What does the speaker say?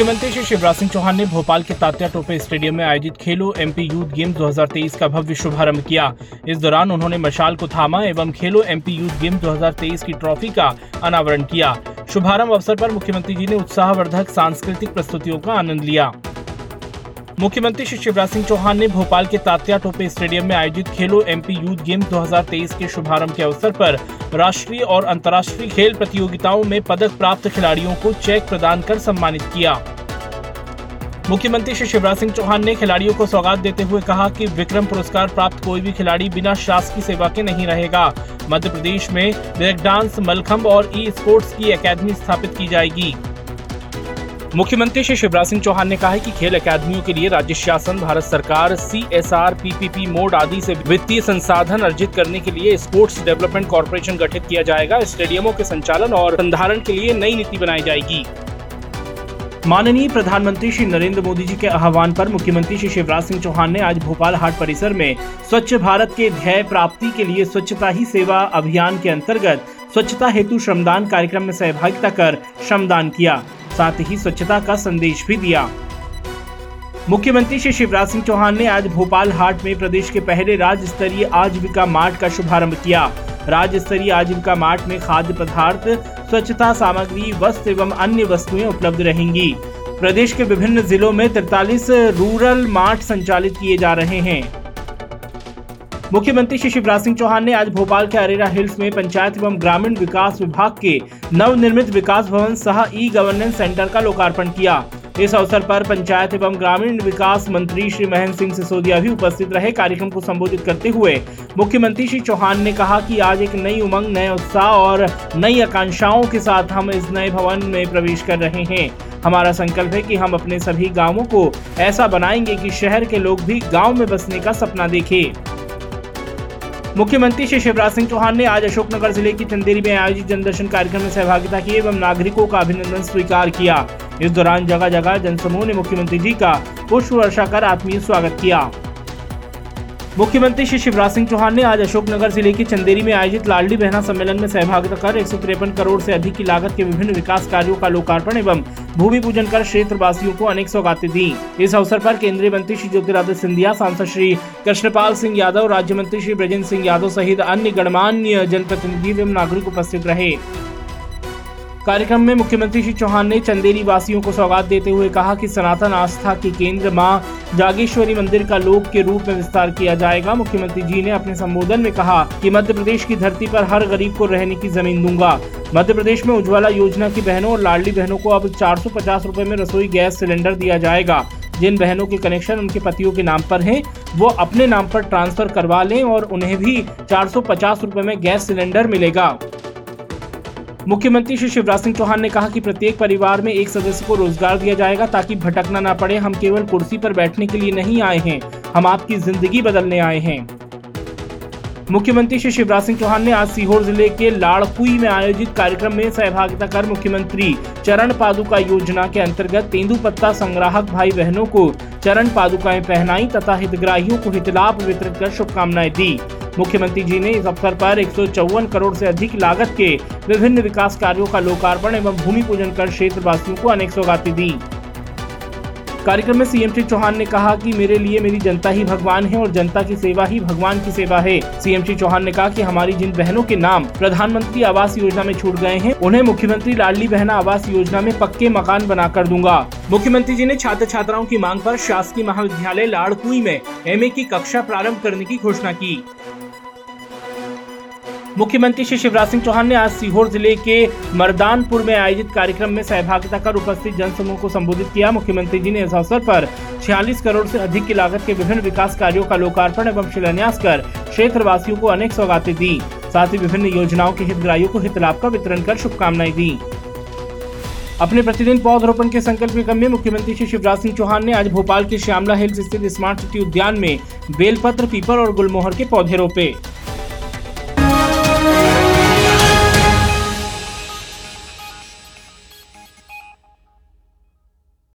मुख्यमंत्री श्री शिवराज सिंह चौहान ने भोपाल के तात्या टोपे स्टेडियम में आयोजित खेलो एमपी यूथ गेम्स 2023 का भव्य शुभारंभ किया। इस दौरान उन्होंने मशाल को थामा एवं खेलो एमपी यूथ गेम्स 2023 की ट्रॉफी का अनावरण किया। शुभारंभ अवसर पर मुख्यमंत्री जी ने उत्साहवर्धक सांस्कृतिक प्रस्तुतियों का आनंद लिया। मुख्यमंत्री श्री शिवराज सिंह चौहान ने भोपाल के तात्या टोपे स्टेडियम में आयोजित खेलो एमपी यूथ गेम्स 2023 के शुभारंभ के अवसर पर राष्ट्रीय और अंतर्राष्ट्रीय खेल प्रतियोगिताओं में पदक प्राप्त खिलाड़ियों को चेक प्रदान कर सम्मानित किया। मुख्यमंत्री श्री शिवराज सिंह चौहान ने खिलाड़ियों को सौगात देते हुए कहा कि विक्रम पुरस्कार प्राप्त कोई भी खिलाड़ी बिना शासकीय सेवा के नहीं रहेगा। मध्य प्रदेश में ब्रेक डांस मलखम्ब और ई स्पोर्ट्स की एकेडमी स्थापित की जाएगी। मुख्यमंत्री श्री शिवराज सिंह चौहान ने कहा है कि खेल अकादमियों के लिए राज्य शासन, भारत सरकार C S R P P P mode आदि से वित्तीय संसाधन अर्जित करने के लिए स्पोर्ट्स डेवलपमेंट कॉरपोरेशन गठित किया जाएगा। स्टेडियमों के संचालन और संधारण के लिए नई नीति बनाई जाएगी। माननीय प्रधानमंत्री श्री नरेंद्र मोदी जी के आह्वान पर मुख्यमंत्री श्री शिवराज सिंह चौहान ने आज भोपाल हाट परिसर में स्वच्छ भारत के ध्येय प्राप्ति के लिए स्वच्छता ही सेवा अभियान के अंतर्गत स्वच्छता हेतु श्रमदान कार्यक्रम में सहभागिता कर श्रमदान किया। साथ ही स्वच्छता का संदेश भी दिया। मुख्यमंत्री श्री शिवराज सिंह चौहान ने आज भोपाल हाट में प्रदेश के पहले राज्य स्तरीय आजीविका मार्ट का शुभारंभ किया। राज्य स्तरीय आजीविका मार्ट में खाद्य पदार्थ, स्वच्छता सामग्री, वस्त्र एवं अन्य वस्तुएँ उपलब्ध रहेंगी। प्रदेश के विभिन्न जिलों में तिरतालीस रूरल मार्ट संचालित किए जा रहे हैं। मुख्यमंत्री श्री शिवराज सिंह चौहान ने आज भोपाल के अरेरा हिल्स में पंचायत एवं ग्रामीण विकास विभाग के नवनिर्मित विकास भवन सह ई गवर्नेंस सेंटर का लोकार्पण किया। इस अवसर पर पंचायत एवं ग्रामीण विकास मंत्री श्री महेंद्र सिंह सिसोदिया भी उपस्थित रहे कार्यक्रम को संबोधित करते हुए। मुख्यमंत्री श्री चौहान ने कहा कि आज एक नई उमंग, नए उत्साह और नई आकांक्षाओं के साथ हम इस नए भवन में प्रवेश कर रहे हैं। हमारा संकल्प है कि हम अपने सभी गाँवों को ऐसा बनाएँगे कि शहर के लोग भी गाँव में बसने का सपना देखें। मुख्यमंत्री श्री शिवराज सिंह चौहान ने आज अशोकनगर ज़िले की चंदेरी में आयोजित जनदर्शन कार्यक्रम में सहभागिता की एवं नागरिकों का अभिनंदन स्वीकार किया। इस दौरान जगह जगह जनसमूह ने मुख्यमंत्री जी का पुष्प वर्षा कर आत्मीय स्वागत किया। मुख्यमंत्री श्री शिवराज सिंह चौहान ने आज अशोकनगर ज़िले की चंदेरी में आयोजित लाडली बहना सम्मेलन में सहभागिता कर एक सौ तिरपन करोड़ से अधिक की लागत के विभिन्न विकास कार्यों का लोकार्पण एवं भूमि पूजन कर क्षेत्र वासियों को अनेक सौगातें दी। इस अवसर पर केंद्रीय मंत्री श्री ज्योतिरादित्य सिंधिया, सांसद श्री कृष्णपाल सिंह यादव, राज्य मंत्री श्री ब्रजेंद्र सिंह यादव सहित अन्य गणमान्य जनप्रतिनिधि एवं नागरिक उपस्थित रहे। कार्यक्रम में मुख्यमंत्री श्री चौहान ने चंदेरी वासियों को सौगात देते हुए कहा कि सनातन आस्था के केंद्र माँ जागेश्वरी मंदिर का लोक के रूप में विस्तार किया जाएगा। मुख्यमंत्री जी ने अपने संबोधन में कहा कि मध्य प्रदेश की धरती पर हर गरीब को रहने की ज़मीन दूँगा। मध्य प्रदेश में उज्ज्वला योजना की बहनों और लाडली बहनों को अब चार सौ में रसोई गैस सिलेंडर दिया जाएगा। जिन बहनों के कनेक्शन उनके पतियों के नाम पर हैं, वो अपने नाम पर ट्रांसफ़र करवा लें और उन्हें भी चार सौ में गैस सिलेंडर मिलेगा। मुख्यमंत्री श्री शिवराज सिंह चौहान ने कहा कि प्रत्येक परिवार में एक सदस्य को रोज़गार दिया जाएगा ताकि भटकना ना पड़े। हम केवल कुर्सी पर बैठने के लिए नहीं आए हैं, हम आपकी ज़िंदगी बदलने आए हैं। मुख्यमंत्री श्री शिवराज सिंह चौहान ने आज सीहोर ज़िले के लाड़कुई में आयोजित कार्यक्रम में सहभागिता कर मुख्यमंत्री चरण पादुका योजना के अंतर्गत तेंदुपत्ता संग्राहक भाई बहनों को चरण पादुकाएँ पहनाई तथा हितग्राहियों को हितलाभ वितरित कर शुभकामनाएँ दी। मुख्यमंत्री जी ने इस अवसर पर एक सौ चौवन करोड़ से अधिक लागत के विभिन्न विकास कार्यों का लोकार्पण एवं भूमि पूजन कर क्षेत्र वासियों को अनेक सौगातें दी। कार्यक्रम में सीएम श्री चौहान ने कहा कि मेरे लिए मेरी जनता ही भगवान है और जनता की सेवा ही भगवान की सेवा है। सीएम श्री चौहान ने कहा कि हमारी जिन बहनों के नाम प्रधानमंत्री आवास योजना में छूट गए हैं, उन्हें मुख्यमंत्री लाडली बहना आवास योजना में पक्के मकान बनाकर दूँगा। मुख्यमंत्री जी ने छात्र छात्राओं की मांग पर शासकीय महाविद्यालय लाड़कुई में एमए की कक्षा प्रारंभ करने की घोषणा की। मुख्यमंत्री श्री शिवराज सिंह चौहान ने आज सीहोर ज़िले के मरदानपुर में आयोजित कार्यक्रम में सहभागिता कर उपस्थित जनसमूह को संबोधित किया। मुख्यमंत्री जी ने इस अवसर पर 46 करोड़ से अधिक की लागत के विभिन्न विकास कार्यों का लोकार्पण एवं शिलान्यास कर क्षेत्र वासियों को अनेक सौगातें दी। साथ ही विभिन्न योजनाओं के हितग्राहियों को हित लाभ का वितरण कर शुभकामनाएँ दी। अपने प्रतिदिन पौधरोपण के संकल्प क्रम में मुख्यमंत्री श्री शिवराज सिंह चौहान ने आज भोपाल के श्यामला हिल्स स्थित स्मार्ट सिटी उद्यान में बेलपत्र पीपर और गुलमोहर के पौधे रोपे।